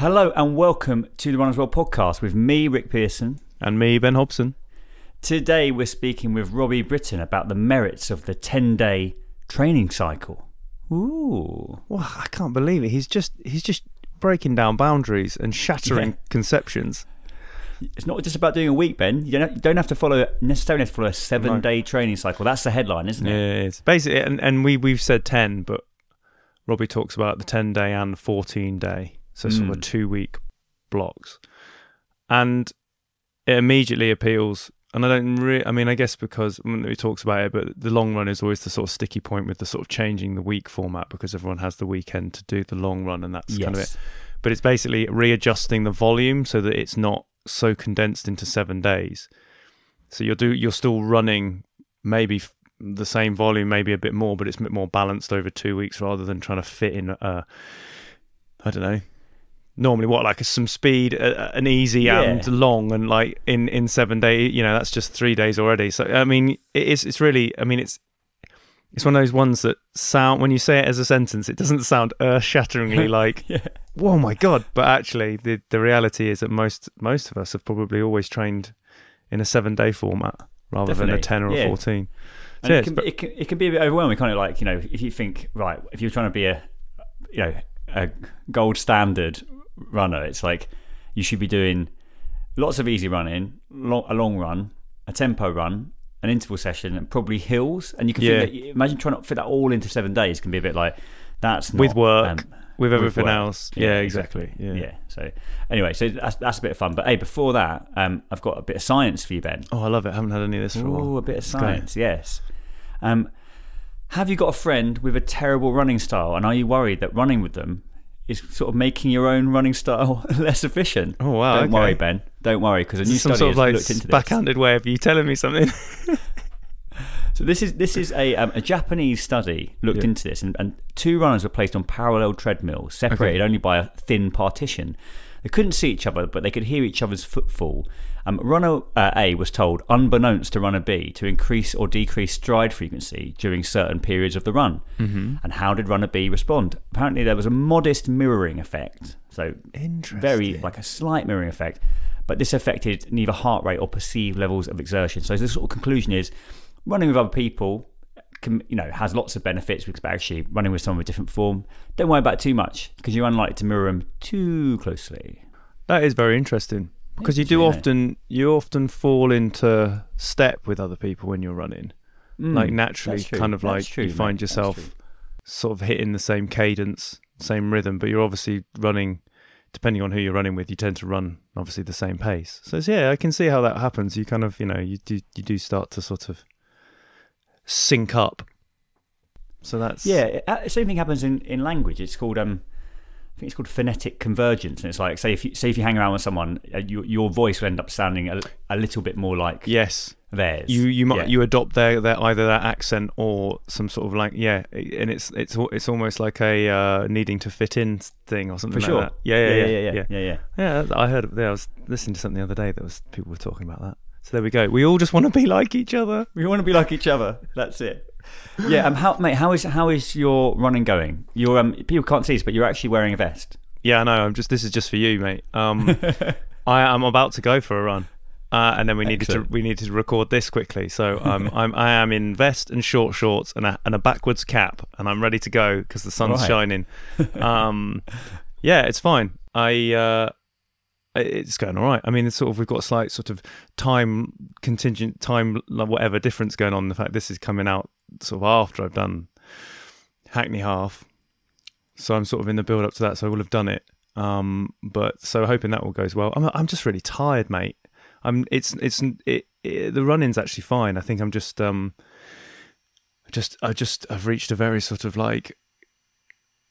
Hello and welcome to the Runners World podcast with me, Rick Pearson. And me, Ben Hobson. Today we're speaking with Robbie Britton about the merits of the 10 day training cycle. Ooh. Well, I can't believe it. He's just he's just breaking down boundaries and shattering Yeah. conceptions. It's not just about doing a week, Ben. You don't, you don't have to follow necessarily have to follow a seven No. day training cycle. That's the headline, isn't Yeah, it? it's basically, and, and we we've said ten, but Robbie talks about the ten day and fourteen day, so sort of Mm. two week blocks, and it immediately appeals. And I don't really, I mean, I guess because when he talks about it, but the long run is always the sort of sticky point with the sort of changing the week format because everyone has the weekend to do the long run, and that's kind of it. But it's basically readjusting the volume so that it's not so condensed into seven days. So you'll do you're still running maybe f- the same volume, maybe a bit more, but it's a bit more balanced over two weeks rather than trying to fit in. Uh, I don't know. Normally, what like some speed, uh, an easy Yeah. and long, and like in in seven days, you know, that's just three days already. So I mean, it is it's really, I mean, it's it's one of those ones that sound when you say it as a sentence, it doesn't sound earth shatteringly like Yeah. oh my god but actually the the reality is that most most of us have probably always trained in a seven day format rather than a 10 or a yeah. 14 And So, yeah, it, can, it's- it, can, it can be a bit overwhelming, kind of like, you know, if you think, right, if you're trying to be a, you know, a gold standard runner, it's like you should be doing lots of easy running, long, a long run, a tempo run, an interval session, and probably hills. And you can Yeah. that, imagine trying to fit that all into seven days can be a bit like, that's not, with work um, with everything work. else yeah, exactly, Yeah. Yeah. So anyway, so that's, that's a bit of fun. But hey, before that, um, I've got a bit of science for you, Ben. oh i love it I haven't had any of this for a Oh, while a bit of science, yes. Um, have you got a friend with a terrible running style, and are you worried that running with them is sort of making your own running style less efficient? Oh, wow, Don't okay. worry, Ben. Don't worry, because a new some study sort of has like looked into this. backhanded way of you telling me something So this is this is a um, a Japanese study looked Yeah. into this, and, and two runners were placed on parallel treadmills, separated only by a thin partition. They couldn't see each other, but they could hear each other's footfall. Um, runner uh, A was told, unbeknownst to runner B, to increase or decrease stride frequency during certain periods of the run. Mm-hmm. And how did runner B respond? Apparently, there was a modest mirroring effect. So very like a slight mirroring effect, but this affected neither heart rate or perceived levels of exertion. So the sort of conclusion is running with other people can, you know has lots of benefits because actually running with someone with different form don't worry about it too much because you're unlikely to mirror them too closely. that is very interesting because you do often you often fall into step with other people when you're running like naturally Mm, That's true. kind of That's like true, you find That's yourself sort of hitting the same cadence, same rhythm, but you're obviously running depending on who you're running with, you tend to run obviously the same pace. So it's- yeah, I can see how that happens. You kind of, you know, you do you do start to sort of sync up. So that's Yeah, uh, same thing happens in, in language. It's called um, I think it's called phonetic convergence, and it's like say if you say if you hang around with someone, uh, your your voice will end up sounding a, a little bit more like yes. theirs. You you might Yeah. you adopt their, their either their accent or some sort of like yeah, and it's it's it's almost like a uh, needing to fit in thing or something for like sure. that. Yeah yeah yeah yeah, yeah, yeah, yeah. Yeah, I heard. Yeah, I was listening to something the other day that was people were talking about that. So there we go. We all just want to be like each other. We want to be like each other. That's it. Yeah, um, how, mate, how is how is your running going? You're um, people can't see this, but you're actually wearing a vest. Yeah, I know. I'm just. This is just for you, mate. Um, I am about to go for a run. uh, and then we needed to we needed to record this quickly. So um, I'm I am in vest and short shorts and a and a backwards cap, and I'm ready to go because the sun's Right. shining. Um, yeah, it's fine. I uh, it's going all right. I mean, it's sort of we've got a slight sort of time contingent time whatever difference going on. The fact this is coming out sort of after I've done Hackney half, so I'm sort of in the build up to that. So I will have done it. Um, but so hoping that all goes well. I'm I'm just really tired, mate. I'm it's it's it, it, the running's actually fine. I think I'm just um just I just I've reached a very sort of like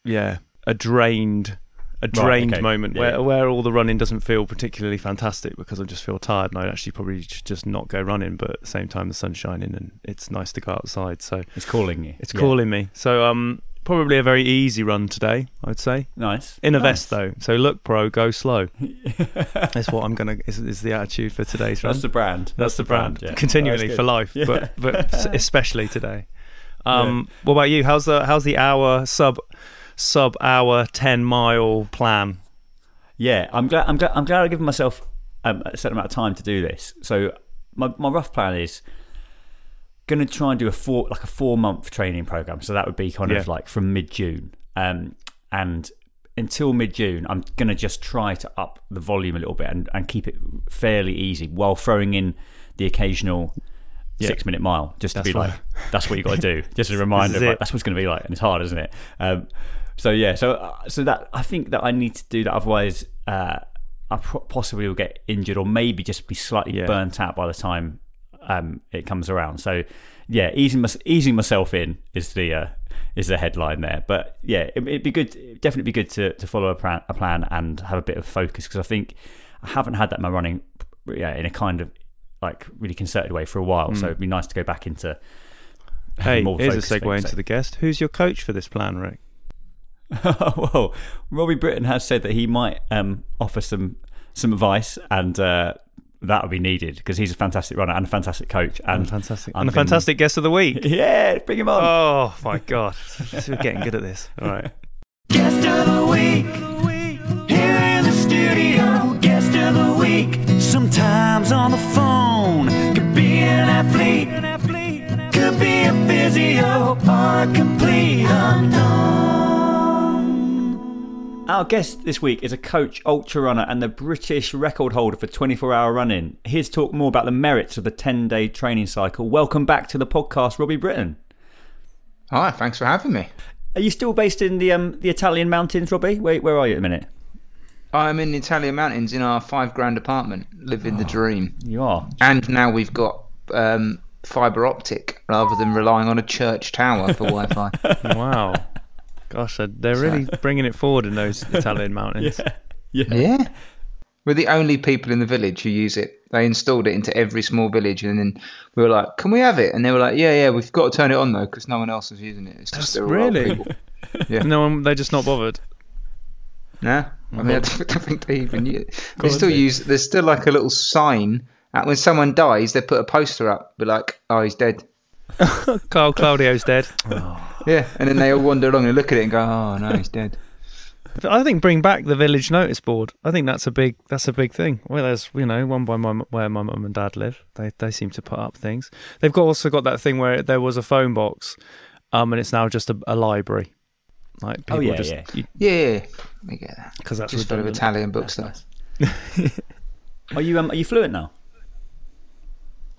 yeah a drained a drained okay. moment Yeah, where yeah. where all the running doesn't feel particularly fantastic because I just feel tired and I'd actually probably just not go running. But at the same time, the sun's shining and it's nice to go outside. So It's calling you. it's Yeah. calling me. So um probably a very easy run today. I'd say Nice. in a Nice. vest though. So look pro, go slow. That's what I'm gonna is, is the attitude for today's run. That's the brand. That's the brand. yeah. Continually for life, but but especially today. Um, What about you? How's the how's the hour sub sub hour ten mile plan? Yeah, I'm glad. I'm glad. I'm glad I've given myself um, a certain amount of time to do this. So my my rough plan is going to try and do a four like a four month training program. So that would be kind of like from mid June, um, and until mid June, I'm going to just try to up the volume a little bit and, and keep it fairly easy while throwing in the occasional. Yeah. Six minute mile, just to be right. like, that's what you got to do. Just a reminder, like, that's what it's going to be like, and it's hard, isn't it? Um, so yeah, so uh, so that I think that I need to do that. Otherwise, uh, I pro- possibly will get injured or maybe just be slightly Yeah. burnt out by the time um, it comes around. So yeah, easing mys- easing myself in is the uh, is the headline there. But yeah, it, it'd be good, it'd definitely be good to, to follow a plan, a plan and have a bit of focus because I think I haven't had that in my running yeah, in a kind of like really concerted way for a while. So it'd be nice to go back into. having Hey, more here's a focus segue things. into the guest. Who's your coach for this plan, Rick? well, Robbie Britton has said that he might um, offer some some advice, and uh, that would be needed because he's a fantastic runner and a fantastic coach. And fantastic, I'm and a gonna- fantastic guest of the week. Yeah, bring him on. Oh my god, we're getting good at this. All right. Guest of the week. Here in the studio, Our guest this week is a coach, ultra runner, and the British record holder for 24 hour running. Here to talk more about the merits of the 10 day training cycle. Welcome back to the podcast, Robbie Britton. Hi, thanks for having me. Are you still based in the um, the Italian mountains, Robbie? Where, where are you at the minute? I'm in the Italian mountains in our five grand apartment, living the dream. You are. And now we've got um, fibre optic rather than relying on a church tower for Wi Fi. Wow. Gosh, they're really bringing it forward in those Italian mountains. Yeah. yeah. We're the only people in the village who use it. They installed it into every small village, and then we were like, "Can we have it?" And they were like, "Yeah, yeah, we've got to turn it on though, because no one else is using it. It's just That's they're all old really- Yeah. No one, they're just not bothered. No, I mean, I don't don't think they even use. They still use. There's still like a little sign. At when someone dies, they put a poster up, be like, "Oh, he's dead." Carl Claudio's dead. Yeah, and then they all wander along and look at it and go, "Oh no, he's dead." I think bring back the village notice board. I think that's a big that's a big thing. Well, there's you know one by my where my mum and dad live. They they seem to put up things. They've got also got that thing where there was a phone box, um, and it's now just a, a library. Like people Oh, yeah, just yeah. Yeah, we get that. because that's Just bit of. Italian book stuff. Are you um, are you fluent now?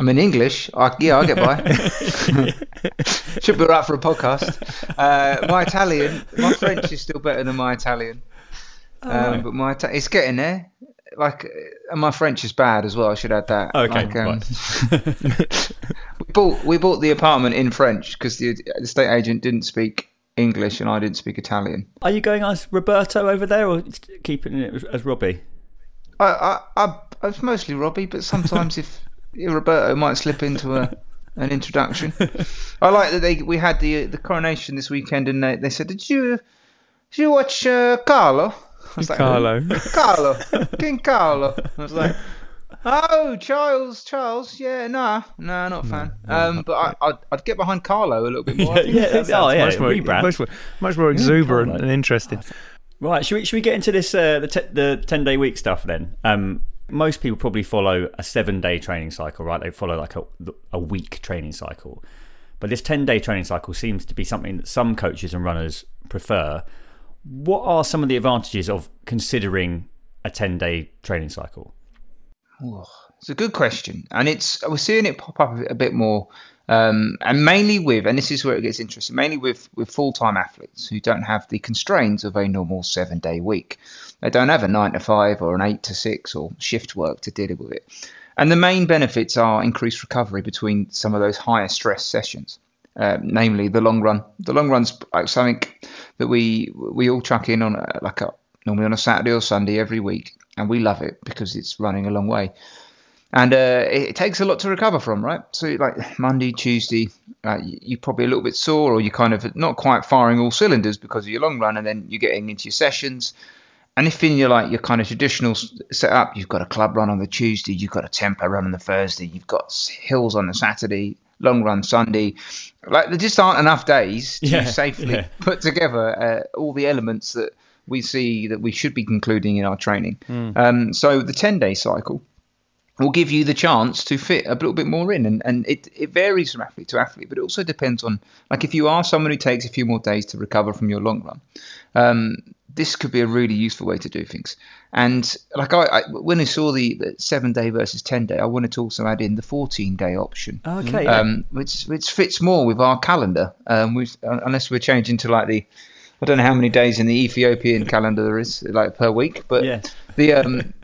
I'm in English. I, yeah, I'll get by. Should be right for a podcast. Uh, my Italian, my French is still better than my Italian. Um, But my it's getting there. Like, uh, and my French is bad as well. I should add that. Okay, Like, um, we bought we bought the apartment in French because the, estate agent didn't speak English and I didn't speak Italian. Are you going as Roberto over there, or keeping it as- Robbie? I I, I, I was mostly Robbie, but sometimes if Roberto might slip into a an introduction. I like that they we had the the coronation this weekend, and they, they said, "Did you did you watch uh, Carlo?" I was like, Carlo. Carlo, King Carlo. I was like, "Oh, Charles, Charles, yeah, nah, nah, not a fan." um, but I, I'd, I'd get behind Carlo a little bit more. I think. yeah, oh yeah, much more, rebrand. much more, much more exuberant Carlo. and interesting. Right, should we should we get into this uh, the te- the ten day week stuff then? Um, Most people probably follow a seven day training cycle, right? They follow like a, a week training cycle. But this 10 day training cycle seems to be something that some coaches and runners prefer. What are some of the advantages of considering a 10 day training cycle? Oh, it's a good question, and it's we're seeing it pop up a bit more, um, and mainly with, and this is where it gets interesting, mainly with with full time athletes who don't have the constraints of a normal seven day week. They don't have a nine to five or an eight to six or shift work to deal with it. And the main benefits are increased recovery between some of those higher stress sessions, uh, namely the long run. The long run's like something that we we all chuck in on a, like a normally on a Saturday or Sunday every week, and we love it because it's running a long way. And uh, it, it, takes a lot to recover from, right? So, like Monday, Tuesday, uh, you're probably a little bit sore, or you're kind of not quite firing all cylinders because of your long run, and then you're getting into your sessions. And if in your like your kind of traditional setup, you've got a club run on the Tuesday, you've got a tempo run on the Thursday, you've got hills on the Saturday, long run Sunday. Like there just aren't enough days to Yeah, safely yeah. put together uh, all the elements that we see that we should be concluding in our training. Um, so the 10 day cycle will give you the chance to fit a little bit more in. And, and it, it varies from athlete to athlete, but it also depends on, like, if you are someone who takes a few more days to recover from your long run, um, this could be a really useful way to do things. And like I, I when I saw the, seven day versus 10 day, I wanted to also add in the 14 day option. Okay. Um, which which fits more with our calendar, um, with, uh, unless we're changing to like the, I don't know how many days in the Ethiopian calendar there is, like per week, but Yeah. the um,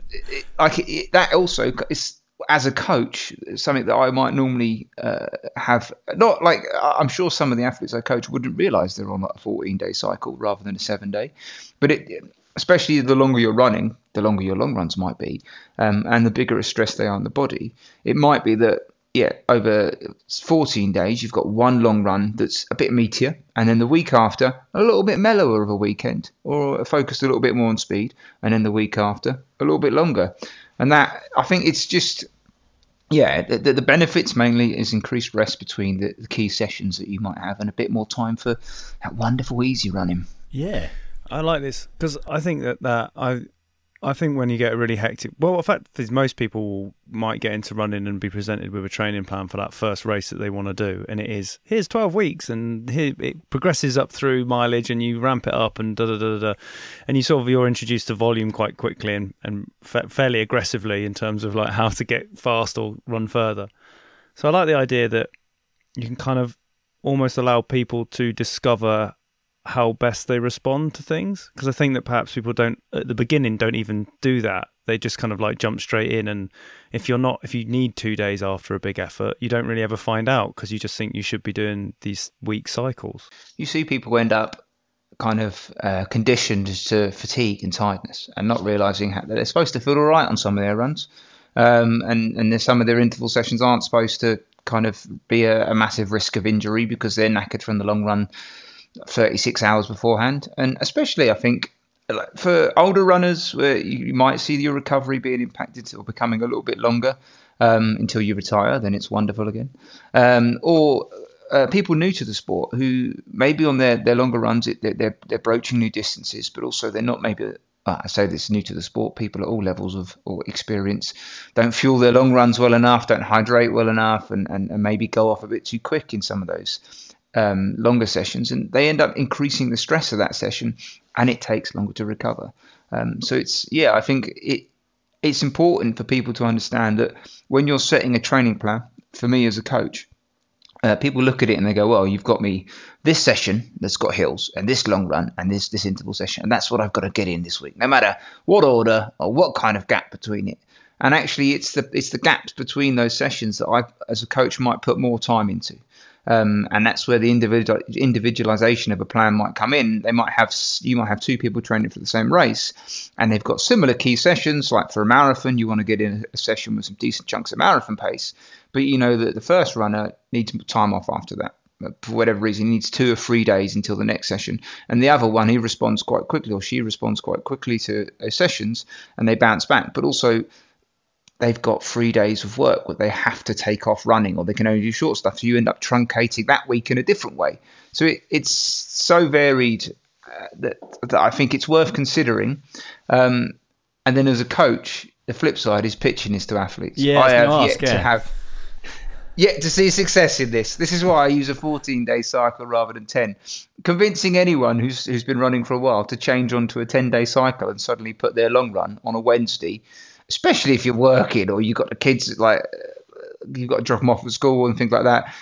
like it, that also is as a coach something that I might normally uh, have. Not like I'm sure some of the athletes I coach wouldn't realise they're on a 14 day cycle rather than a seven day, but it. Especially the longer you're running, the longer your long runs might be, um, and the bigger a stress they are on the body. It might be that yeah, over 14 days, you've got one long run that's a bit meatier, and then the week after, a little bit mellower of a weekend, or focused a little bit more on speed, and then the week after, a little bit longer. And that, I think it's just, yeah, the, the benefits mainly is increased rest between the, the key sessions that you might have, and a bit more time for that wonderful easy running. Yeah. I like this because I think that that I I think when you get a really hectic, well, the fact is most people might get into running and be presented with a training plan for that first race that they want to do, and it is here's twelve weeks, and here it progresses up through mileage, and you ramp it up, and da da da da, and you sort of you're introduced to volume quite quickly and and fa- fairly aggressively in terms of like how to get fast or run further. So I like the idea that you can kind of almost allow people to discover how best they respond to things because I think that perhaps people don't at the beginning don't even do that. They just kind of like jump straight in and if you're not if you need 2 days after a big effort, you don't really ever find out because you just think you should be doing these week cycles. you see people end up kind of uh, conditioned to fatigue and tiredness and not realizing how, that they're supposed to feel all right on some of their runs. Um, and, and some of their interval sessions aren't supposed to kind of be a, a massive risk of injury because they're knackered from the long run 36 hours beforehand. And especially, I think, for older runners, where you might see your recovery being impacted or becoming a little bit longer um, until you retire, then it's wonderful again. Um, or uh, people new to the sport who maybe on their, their longer runs it, they're, they're broaching new distances, but also they're not maybe. Uh, I say this new to the sport. People at all levels of or experience don't fuel their long runs well enough, don't hydrate well enough, and, and, and maybe go off a bit too quick in some of those um, longer sessions, and they end up increasing the stress of that session, and it takes longer to recover. Um, so it's yeah, I think it it's important for people to understand that when you're setting a training plan, for me as a coach, uh, people look at it and they go, well, you've got me this session that's got hills and this long run and this this interval session, and that's what I've got to get in this week, no matter what order or what kind of gap between it. And actually, it's the it's the gaps between those sessions that I, as a coach, might put more time into. Um, and that's where the individual individualization of a plan might come in. They might have you might have two people training for the same race, and they've got similar key sessions. Like for a marathon, you want to get in a session with some decent chunks of marathon pace, but you know that the first runner needs time off after that. For whatever reason, he needs two or three days until the next session, and the other one he responds quite quickly, or she responds quite quickly to those sessions, and they bounce back. But also, they've got three days of work where they have to take off running or they can only do short stuff. So you end up truncating that week in a different way. So it, it's so varied uh, that, that I think it's worth considering. Um, and then as a coach, the flip side is pitching this to athletes. Yeah, I have gonna yet ask, to have yet to see success in this. This is why I use a 14 day cycle rather than 10. Convincing anyone who's who's been running for a while to change onto a 10 day cycle and suddenly put their long run on a Wednesday, especially if you're working or you've got the kids like you've got to drop them off at school and things like that.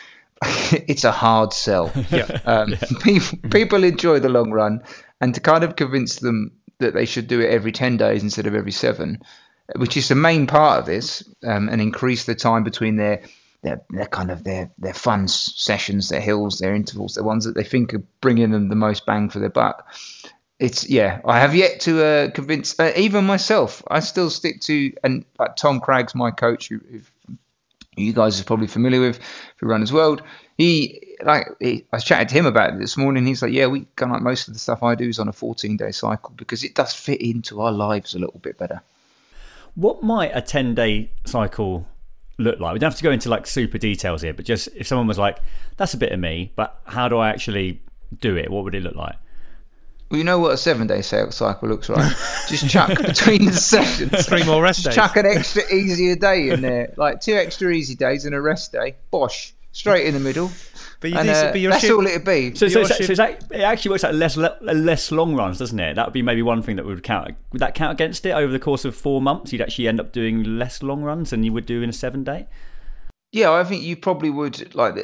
it's a hard sell. Yeah. Um, people, people enjoy the long run, and to kind of convince them that they should do it every 10 days instead of every seven, which is the main part of this, um, and increase the time between their their, their kind of their their fun sessions, their hills, their intervals, the ones that they think are bringing them the most bang for their buck. It's yeah, I have yet to uh, convince uh, even myself. I still stick to and like Tom Craggs my coach, who, who you guys are probably familiar with who Runners World. He like he, I chatted to him about it this morning. He's like, yeah, we kind of like most of the stuff I do is on a 14 day cycle because it does fit into our lives a little bit better. What might a 10 day cycle look like? We don't have to go into like super details here, but just if someone was like, that's a bit of me, but how do I actually do it? What would it look like? Well, you know what a seven day sales cycle looks like. Just chuck between the sessions. Three more rest days. chuck an extra easier day in there, like two extra easy days and a rest day. Bosh, straight in the middle. But you And, do, uh, but your that's shift- all it'd be. So, so, so, shift- so that, it actually works out less less long runs, doesn't it? That would be maybe one thing that would count. Would that count against it over the course of four months? You'd actually end up doing less long runs than you would do in a seven day. Yeah, I think you probably would like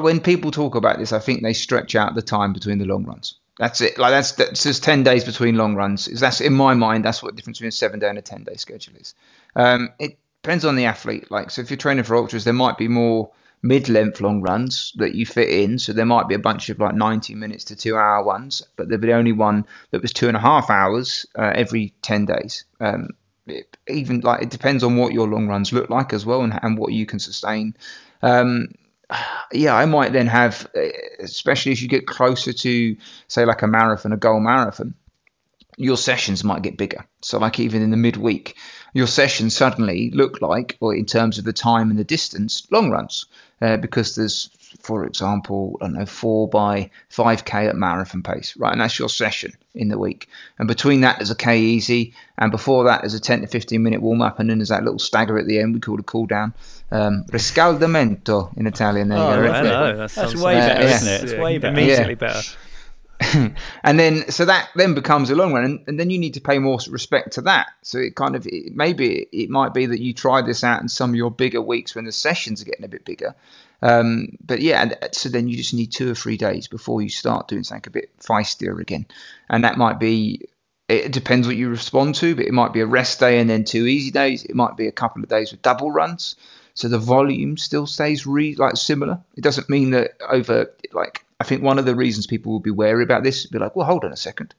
when people talk about this. I think they stretch out the time between the long runs. That's it. Like that's that's just ten days between long runs. Is that's in my mind? That's what the difference between a seven day and a ten day schedule is. Um, it depends on the athlete. Like so, if you're training for ultras, there might be more mid-length long runs that you fit in. So there might be a bunch of like 90 minutes to two-hour ones, but there'd be only one that was two and a half hours uh, every 10 days. Um, it, even like it depends on what your long runs look like as well and, and what you can sustain. Um, yeah, I might then have, especially as you get closer to, say, like a marathon, a goal marathon, your sessions might get bigger. So, like even in the midweek, your sessions suddenly look like, or in terms of the time and the distance, long runs, uh, because there's, for example, I don't know, four by 5k at marathon pace, right? And that's your session in the week. And between that, there's a k easy, and before that, there's a 10 to 15 minute warm up, and then there's that little stagger at the end we call it a cool down. Um, riscaldamento in Italian. There you go, Oh, right? hello. That That's sounds- way Uh, better, yeah. isn't it? It's way better. Immediately Yeah. better. and then so that then becomes a long run and, and then you need to pay more respect to that. So it kind of it, maybe it might be that you try this out in some of your bigger weeks when the sessions are getting a bit bigger. Um, but yeah and so then you just need two or three days before you start doing something a bit feistier again. And that might be it depends what you respond to but it might be a rest day and then two easy days. It might be a couple of days with double runs. So the volume still stays re- like similar. It doesn't mean that over like i think one of the reasons people will be wary about this is be like well hold on a second.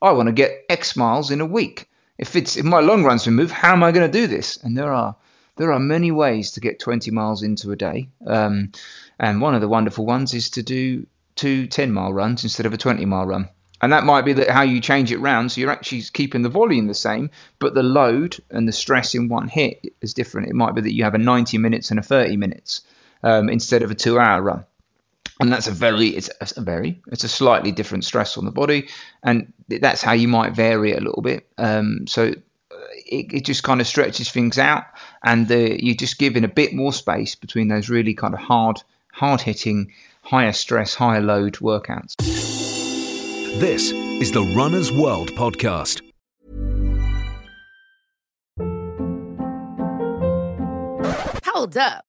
I want to get x miles in a week. If it's if my long runs remove how am i going to do this? And there are there are many ways to get 20 miles into a day. Um, and one of the wonderful ones is to do two 10 mile runs instead of a 20 mile run. And that might be that how you change it round so you're actually keeping the volume the same but the load and the stress in one hit is different. It might be that you have a 90 minutes and a 30 minutes um, instead of a two hour run and that's a very it's a very it's a slightly different stress on the body and that's how you might vary it a little bit um, so it, it just kind of stretches things out and uh, you're just giving a bit more space between those really kind of hard hard hitting higher stress higher load workouts This is the Runner's World podcast. Hold up.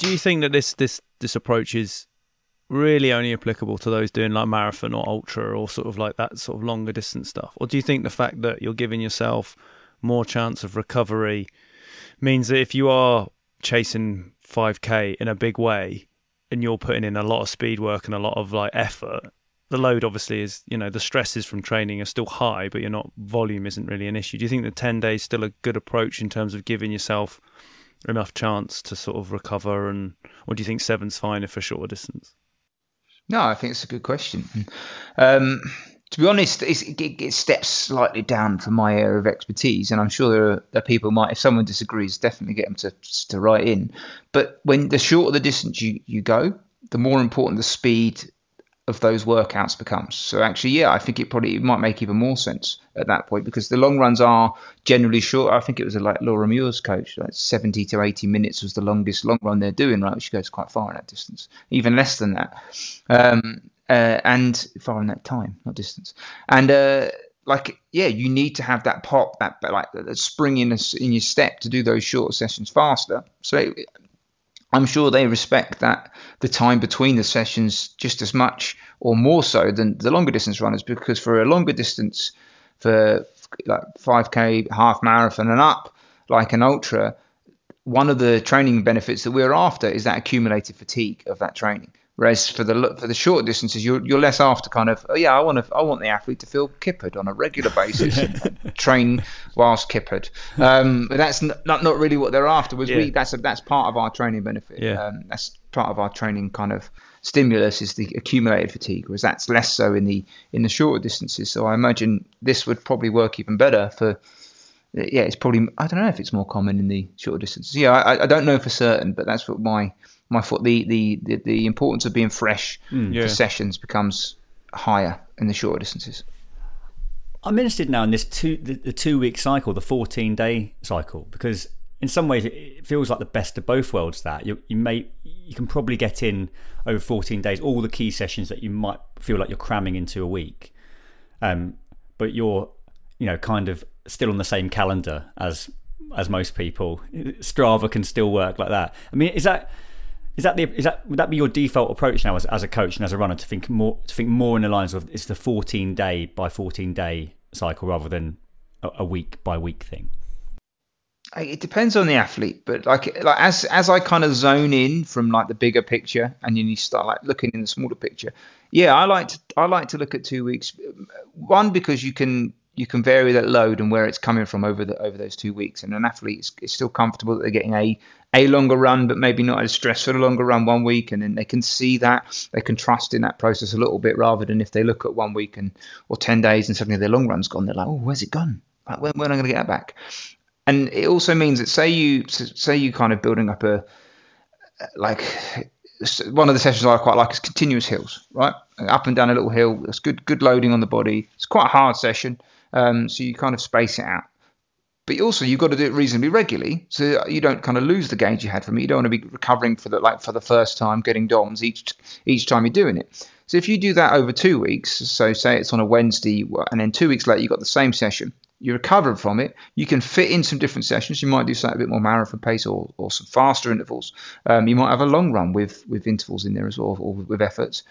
Do you think that this this this approach is really only applicable to those doing like marathon or ultra or sort of like that sort of longer distance stuff? Or do you think the fact that you're giving yourself more chance of recovery means that if you are chasing 5k in a big way and you're putting in a lot of speed work and a lot of like effort the load obviously is you know the stresses from training are still high but you're not volume isn't really an issue do you think the 10 days still a good approach in terms of giving yourself enough chance to sort of recover and or do you think seven's fine if a shorter distance No, I think it's a good question. Um, to be honest, it, it steps slightly down from my area of expertise, and I'm sure there are, there are people might, if someone disagrees, definitely get them to to write in. But when the shorter the distance you, you go, the more important the speed of those workouts becomes. So actually, yeah, I think it probably it might make even more sense at that point because the long runs are generally short. I think it was like Laura Muir's coach, like 70 to 80 minutes was the longest long run they're doing, right? Which goes quite far in that distance, even less than that, um, uh, and far in that time, not distance. And uh, like, yeah, you need to have that pop, that like that spring in, a, in your step to do those shorter sessions faster. So it, I'm sure they respect that the time between the sessions just as much or more so than the longer distance runners because for a longer distance, for like 5k, half marathon and up, like an ultra, one of the training benefits that we're after is that accumulated fatigue of that training. Whereas for the for the short distances, you're you're less after kind of oh yeah, I want to I want the athlete to feel kippered on a regular basis, and train whilst kippered. Um, but that's not, not not really what they're after. Was Yeah. we that's a, that's part of our training benefit. Yeah. Um, that's part of our training kind of stimulus is the accumulated fatigue, whereas that's less so in the in the shorter distances. So I imagine this would probably work even better for. Yeah, it's probably I don't know if it's more common in the shorter distances. Yeah, I, I don't know for certain, but that's what my my thought. The the the, the importance of being fresh yeah. for sessions becomes higher in the shorter distances. I'm interested now in this two the, the two week cycle, the 14 day cycle, because in some ways it- it feels like the best of both worlds. That you you may you can probably get in over 14 days all the key sessions that you might feel like you're cramming into a week, um, but you're you know kind of still on the same calendar as as most people. Strava can still work like that. I mean, is that is that the is that would that be your default approach now as, as a coach and as a runner to think more to think more in the lines of it's the 14 day by 14 day cycle rather than a, a week by week thing? It depends on the athlete, but like like as as I kind of zone in from like the bigger picture, and then you start like looking in the smaller picture. Yeah, I like to I like to look at two weeks. One because you can you can vary that load and where it's coming from over the over those two weeks, and an athlete is, is still comfortable that they're getting a a longer run, but maybe not as stressful a longer run one week, and then they can see that they can trust in that process a little bit rather than if they look at one week and or ten days and suddenly their long run's gone, they're like, oh, where's it gone? Like, when, when am I going to get that back? and it also means that say you say you kind of building up a like one of the sessions I quite like is continuous hills, right? Up and down a little hill. It's good good loading on the body. It's quite a hard session, um, so you kind of space it out. But also you've got to do it reasonably regularly, so you don't kind of lose the gains you had from it. You don't want to be recovering for the like for the first time, getting DOMs each each time you're doing it. So if you do that over two weeks, so say it's on a Wednesday, and then two weeks later you've got the same session, you recover from it. You can fit in some different sessions. You might do something a bit more marathon pace or, or some faster intervals. Um, you might have a long run with with intervals in there as well, or with efforts.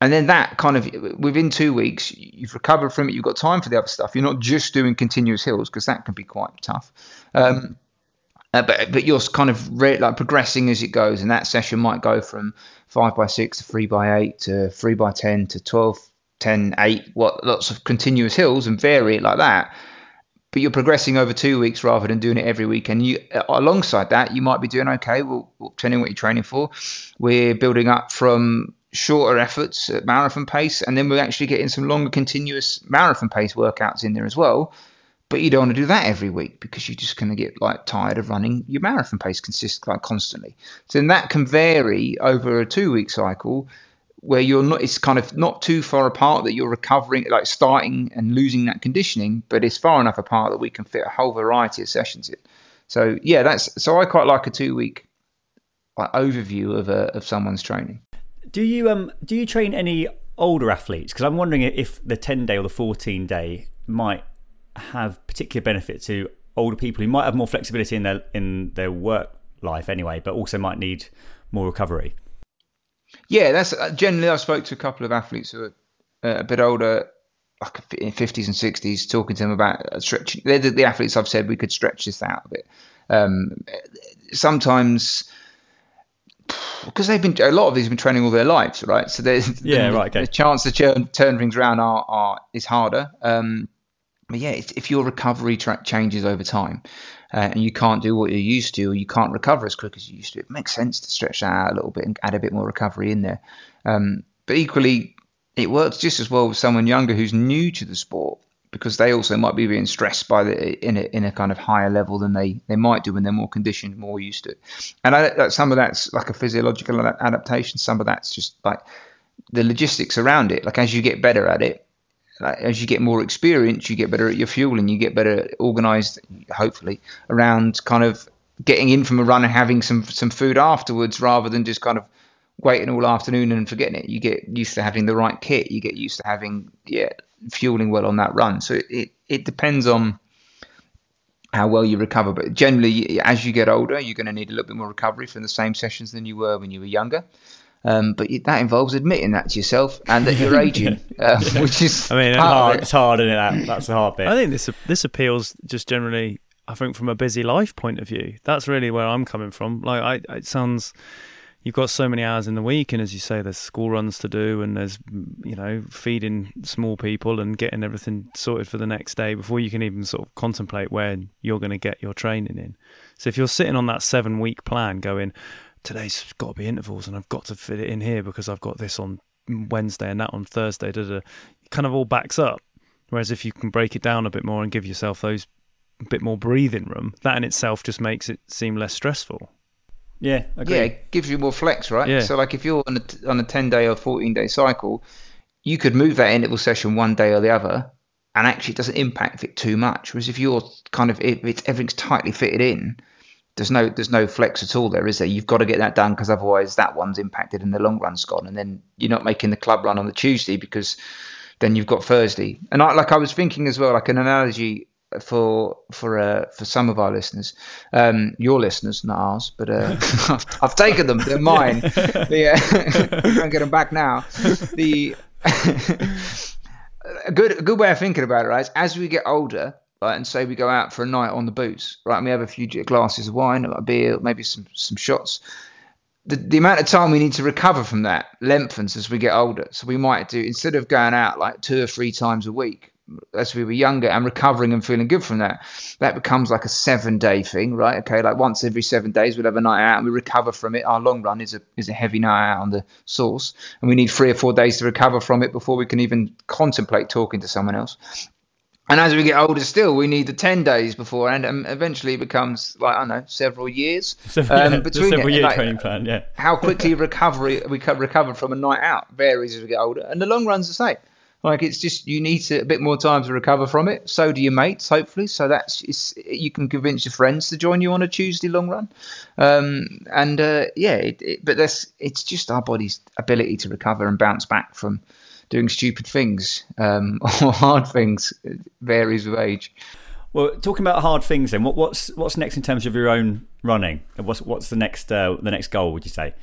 And then that kind of within two weeks, you've recovered from it. You've got time for the other stuff. You're not just doing continuous hills because that can be quite tough. Um, uh, but but you're kind of re- like progressing as it goes, and that session might go from five by six to three by eight to three by ten to 12, 10, 8, what lots of continuous hills and vary it like that. But you're progressing over two weeks rather than doing it every week. And you uh, alongside that, you might be doing okay. Well, depending what you're training for, we're building up from shorter efforts at marathon pace, and then we're actually getting some longer continuous marathon pace workouts in there as well. But you don't want to do that every week because you're just going to get like tired of running your marathon pace consist like constantly. So then that can vary over a two week cycle where you're not it's kind of not too far apart that you're recovering like starting and losing that conditioning but it's far enough apart that we can fit a whole variety of sessions in. So yeah that's so i quite like a two week like, overview of a, of someone's training Do you um do you train any older athletes? Because I'm wondering if the 10 day or the 14 day might have particular benefit to older people who might have more flexibility in their in their work life anyway, but also might need more recovery. Yeah, that's uh, generally. I spoke to a couple of athletes who are uh, a bit older, like in fifties and sixties, talking to them about uh, stretching. They're the, the athletes I've said we could stretch this out a bit. Um, sometimes because they've been a lot of these have been training all their lives, right? So there's Yeah, the, right, okay. the chance to turn, turn things around are, are is harder. Um, but yeah, if, if your recovery track changes over time, uh, and you can't do what you're used to, or you can't recover as quick as you used to, it makes sense to stretch that out a little bit and add a bit more recovery in there. Um, but equally, it works just as well with someone younger who's new to the sport because they also might be being stressed by the in a, in a kind of higher level than they, they might do when they're more conditioned, more used to it. And I, some of that's like a physiological adaptation. Some of that's just like the logistics around it. Like as you get better at it, like as you get more experience, you get better at your fueling, you get better organized, hopefully, around kind of getting in from a run and having some some food afterwards rather than just kind of waiting all afternoon and forgetting it. You get used to having the right kit. You get used to having yeah fueling well on that run. So it it, it depends on how well you recover. But generally, as you get older, you're going to need a little bit more recovery from the same sessions than you were when you were younger. Um, but that involves admitting that to yourself and that you're aging, uh, which is I mean, part of Hard, it. it's hard, isn't it? That, that's the hard bit. I think this this appeals just generally. I think from a busy life point of view, that's really where I'm coming from. Like, I, it sounds you've got so many hours in the week, and as you say, there's school runs to do, and there's you know feeding small people and getting everything sorted for the next day before you can even sort of contemplate where you're going to get your training in. So if you're sitting on that seven week plan, going today's got to be intervals, and I've got to fit it in here because I've got this on Wednesday and that on Thursday, da, da, it kind of all backs up. Whereas if you can break it down a bit more and give yourself those a bit more breathing room, that in itself just makes it seem less stressful. Yeah. Yeah, it gives you more flex, right? Yeah. So like if you're on a on a ten day or fourteen day cycle, you could move that interval session one day or the other, and actually it doesn't impact it too much. Whereas if you're kind of if it's everything's tightly fitted in, there's no there's no flex at all there, is there? You've got to get that done because otherwise that one's impacted and the long run's gone, and then you're not making the club run on the Tuesday because then you've got Thursday. And I like I was thinking as well, like an analogy for for uh, for some of our listeners, um, your listeners, not ours, but uh, I've, I've taken them. They're mine. the, uh, can't get them back now. The a good a good way of thinking about it, right? Is as we get older, right, and say we go out for a night on the boots, right, and we have a few glasses of wine, a beer, maybe some some shots. The, the amount of time we need to recover from that lengthens as we get older. So we might do instead of going out like two or three times a week as we were younger and recovering and feeling good from that, that becomes like a seven day thing, right? Okay, like once every seven days we'll have a night out and we recover from it. Our long run is a is a heavy night out on the source, and we need three or four days to recover from it before we can even contemplate talking to someone else. And as we get older, still we need the ten days before, and um, eventually it becomes like I don't know several years um, between several it. year Like, training plan. Yeah, how quickly recovery we co- recover from a night out varies as we get older, and the long run's the same. Like it's just you need to, a bit more time to recover from it. So do your mates, hopefully. So that's you can convince your friends to join you on a Tuesday long run, um, and uh, yeah. It, it, but that's it's just our body's ability to recover and bounce back from doing stupid things um, or hard things It varies with age. Well, talking about hard things, then, what, what's what's next in terms of your own running? What's what's the next uh, the next goal? Would you say?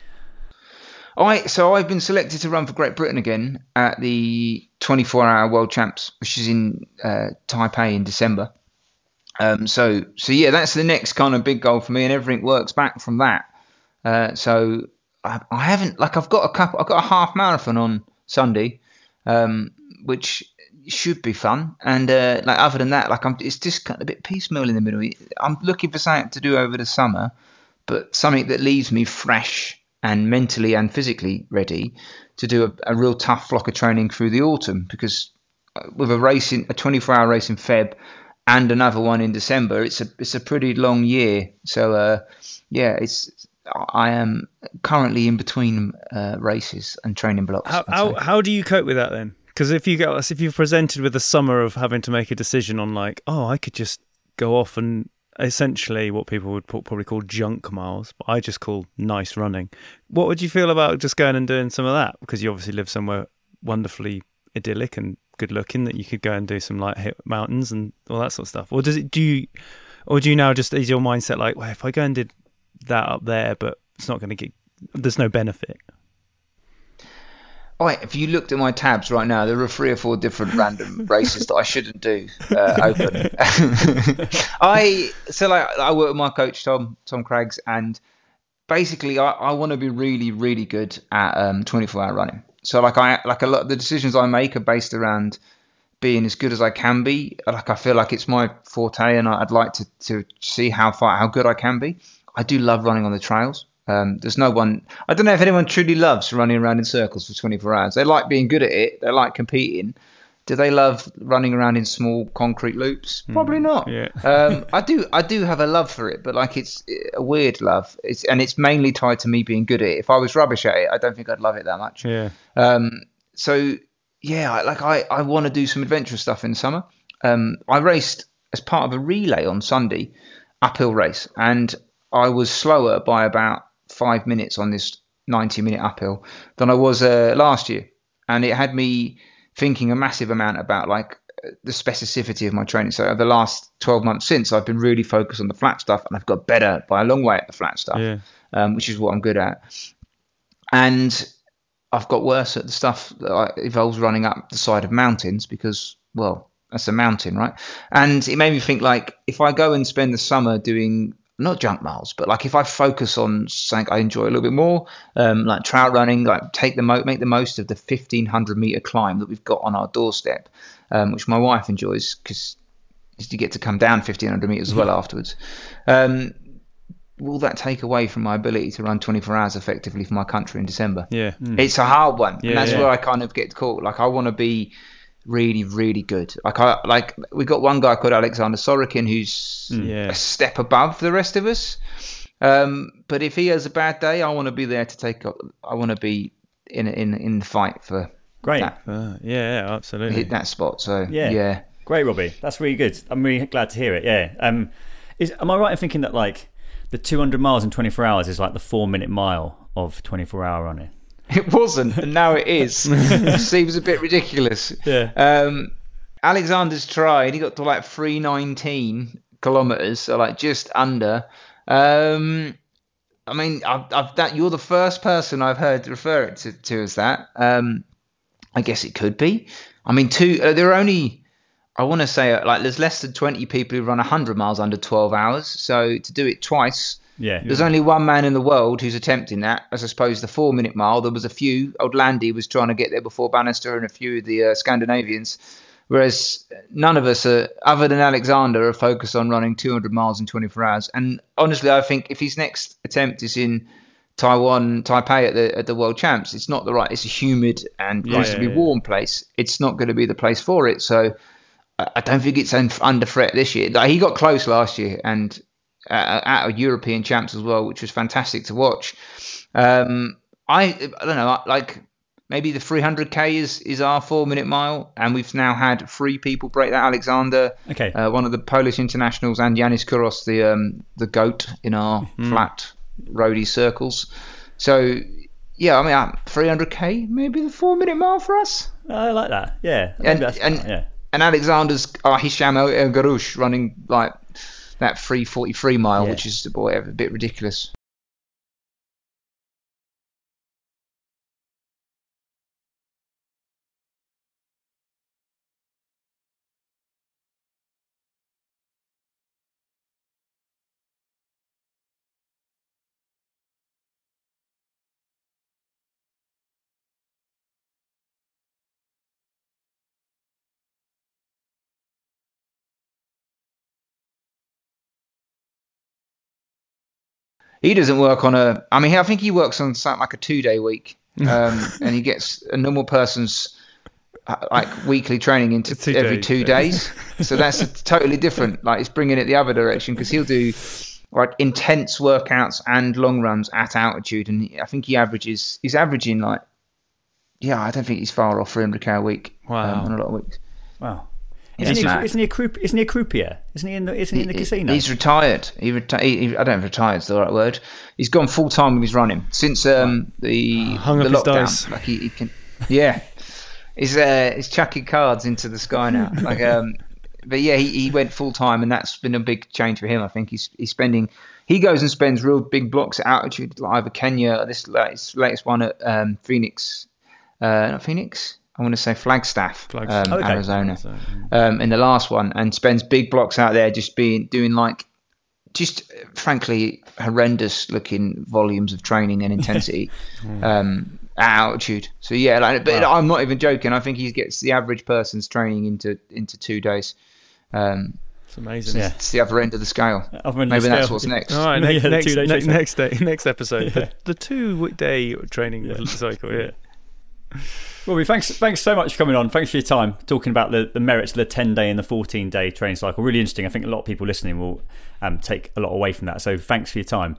I so I've been selected to run for Great Britain again at the 24-hour World Champs, which is in uh, Taipei in December. Um, so so yeah, that's the next kind of big goal for me, and everything works back from that. Uh, so I, I haven't like I've got a couple, I've got a half marathon on Sunday, um, which should be fun. And uh, like other than that, like I'm, it's just kind of a bit piecemeal in the middle. I'm looking for something to do over the summer, but something that leaves me fresh and mentally and physically ready to do a, a real tough block of training through the autumn. Because uh, with a race in a 24 hour race in Feb and another one in December. It's a it's a pretty long year. So uh, yeah, it's I am currently in between uh, races and training blocks. How how, how do you cope with that then? Because if you go, if you're presented with a summer of having to make a decision on like, oh, I could just go off and essentially what people would probably call junk miles, but I just call nice running. What would you feel about just going and doing some of that? Because you obviously live somewhere wonderfully idyllic and good looking that you could go and do some like hit mountains and all that sort of stuff. Or does it do you, or do you now just is your mindset like, well, if I go and did that up there, but it's not going to get, there's no benefit. Wait, if you looked at my tabs right now, there are three or four different random races that I shouldn't do uh, open. I so like I work with my coach Tom Tom Craggs, and basically I, I want to be really really good at um, 24 hour running. So like I like a lot of the decisions I make are based around being as good as I can be. Like I feel like it's my forte, and I'd like to to see how far how good I can be. I do love running on the trails. Um, there's no one. I don't know if anyone truly loves running around in circles for 24 hours. They like being good at it. They like competing. Do they love running around in small concrete loops? Probably not. yeah. um, I do. I do have a love for it, but like it's a weird love. It's and it's mainly tied to me being good at it. If I was rubbish at it, I don't think I'd love it that much. Yeah. Um, so yeah, I- like I, I want to do some adventurous stuff in the summer. Um, I raced as part of a relay on Sunday, uphill race, and I was slower by about five minutes on this 90 minute uphill than I was uh, last year, and it had me thinking a massive amount about like the specificity of my training. So over the last 12 months since, I've been really focused on the flat stuff, and I've got better by a long way at the flat stuff, Yeah. um, which is what I'm good at. And I've got worse at the stuff that involves running up the side of mountains because, well, that's a mountain, right? And it made me think like if I go and spend the summer doing not junk miles, but like if I focus on something I enjoy a little bit more, um, like trail running, like take the mo- make the most of the 1500 meter climb that we've got on our doorstep, um, which my wife enjoys because you get to come down 1500 meters as well afterwards. Um, will that take away from my ability to run 24 hours effectively for my country in December? Yeah. It's a hard one, Yeah, and that's yeah. where I kind of get caught. Like I want to be really, really good. Like I like we got one guy called Alexander Sorokin who's Yeah. a step above the rest of us. Um, but if he has a bad day, I want to be there to take. up- I want to be in in in the fight for Great. that Uh, yeah, yeah, absolutely. hit that spot. So Yeah. yeah. Great, Robbie. That's really good. I'm really glad to hear it. Yeah. Um, is am I right in thinking that like the 200 miles in 24 hours is like the four minute mile of 24 hour running? It wasn't, and now it is. it seems a bit ridiculous. Yeah. Um, Alexander's tried. He got to like 319 kilometers, so like just under. Um, I mean, I've, I've that you're the first person I've heard refer it to, to as that. Um, I guess it could be. I mean, two. Uh, there are only. I want to say uh, like there's less than 20 people who run 100 miles under 12 hours. So to do it twice. Yeah. There's only one man in the world who's attempting that. As I suppose the four minute mile, there was a few. Old Landy was trying to get there before Bannister and a few of the uh, Scandinavians. Whereas none of us, are, other than Alexander, are focused on running 200 miles in 24 hours. And honestly, I think if his next attempt is in Taiwan, Taipei at the at the World Champs, it's not the right. It's a humid and reasonably yeah. warm place. It's not going to be the place for it. So I I don't think it's un- under threat this year. Like, he got close last year and at a European champs as well, which was fantastic to watch. Um, I I don't know, like maybe the 300k is is our four minute mile, and we've now had three people break that. Alexander, Okay. uh, one of the Polish internationals, and Yiannis Kouros, the um, the goat in our flat roadie circles. So. Yeah, I mean, uh, 300k, maybe the four minute mile for us. I like that. Yeah. And, and yeah. and Alexander's uh, Hisham El Garouche running like that 343 mile, Yeah. which is boy, a bit ridiculous. He doesn't work on a. I mean, I think he works on something like a two day week, um, and he gets a normal person's uh, like weekly training into Two every days, two yeah. days. so that's totally different. Like it's bringing it the other direction because he'll do like intense workouts and long runs at altitude, and I think he averages he's averaging like yeah, I don't think he's far off 300k a week. Wow. um, on a lot of weeks. Wow. Yeah, Isn't, it's he, isn't he a croup, Isn't he a croupier? Isn't he in the? Isn't he in the He- casino? He's retired. He, reti- he, he I don't know if retired's the right word. He's gone full time with his running since um, the Hung the up his dice. Like he, he can, yeah. He's uh, he's chucking cards into the sky now. Like um, but yeah, he, he went full time, and that's been a big change for him. I think he's he's spending. He goes and spends real big blocks at altitude, like either Kenya. or This latest, latest one at um, Phoenix, uh, not Phoenix. I want to say Flagstaff, Flagstaff. Um, Okay. Arizona So, um, in the last one and spends big blocks out there just being doing like just uh, frankly horrendous looking volumes of training and intensity um, at altitude. So yeah, like, but I'm not even joking. I think he gets the average person's training into into two days. Um, it's amazing. Yeah. It's the other end of the scale. Other end of Maybe the that's scale. what's next. All right, Yeah, next, the next, two-day ne- next day, next episode, the, the two day training cycle. Yeah. Robbie, thanks, thanks so much for coming on. Thanks for your time talking about the, the merits of the 10 day and the 14 day training cycle. Really interesting. I think a lot of people listening will um, take a lot away from that. So thanks for your time.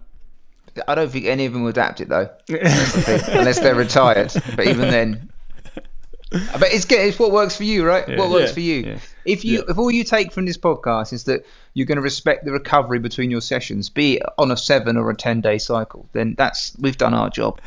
I don't think any of them will adapt it though, unless they're retired. But even then, but it's good. It's what works for you, right? what works Yeah. for you. Yeah. If you, if all you take from this podcast is that you're going to respect the recovery between your sessions, be it on a seven or a ten day cycle, then that's we've done our job.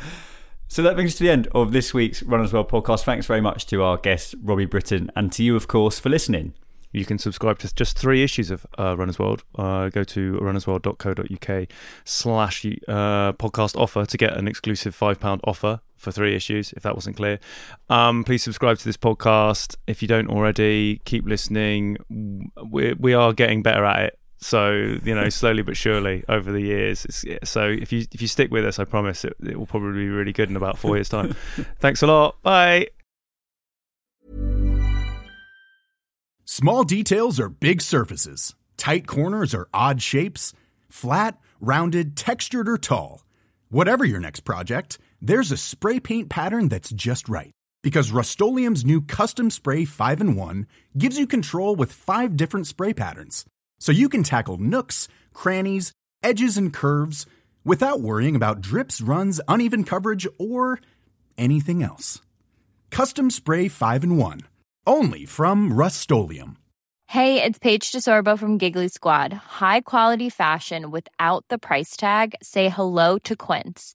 So that brings us to the end of this week's Runners World podcast. Thanks very much to our guest, Robbie Britton, and to you, of course, for listening. You can subscribe to just three issues of uh, Runners World. Uh, go to runnersworld.co.uk slash uh, podcast offer to get an exclusive £5 offer for three issues, if that wasn't clear. Um, please subscribe to this podcast. If you don't already, keep listening. We, we are getting better at it. So, you know, slowly but surely over the years. It's, so if you if you stick with us, I promise it, it will probably be really good in about four years' time. Thanks a lot. Bye. Small details are big surfaces. Tight corners are odd shapes. Flat, rounded, textured, or tall. Whatever your next project, there's a spray paint pattern that's just right. Because Rust new Custom Spray 5 in 1 gives you control with five different spray patterns. So you can tackle nooks, crannies, edges, and curves without worrying about drips, runs, uneven coverage, or anything else. Custom Spray 5 in 1. Only from Rust Hey, it's Paige DeSorbo from Giggly Squad. High quality fashion without the price tag. Say hello to Quince.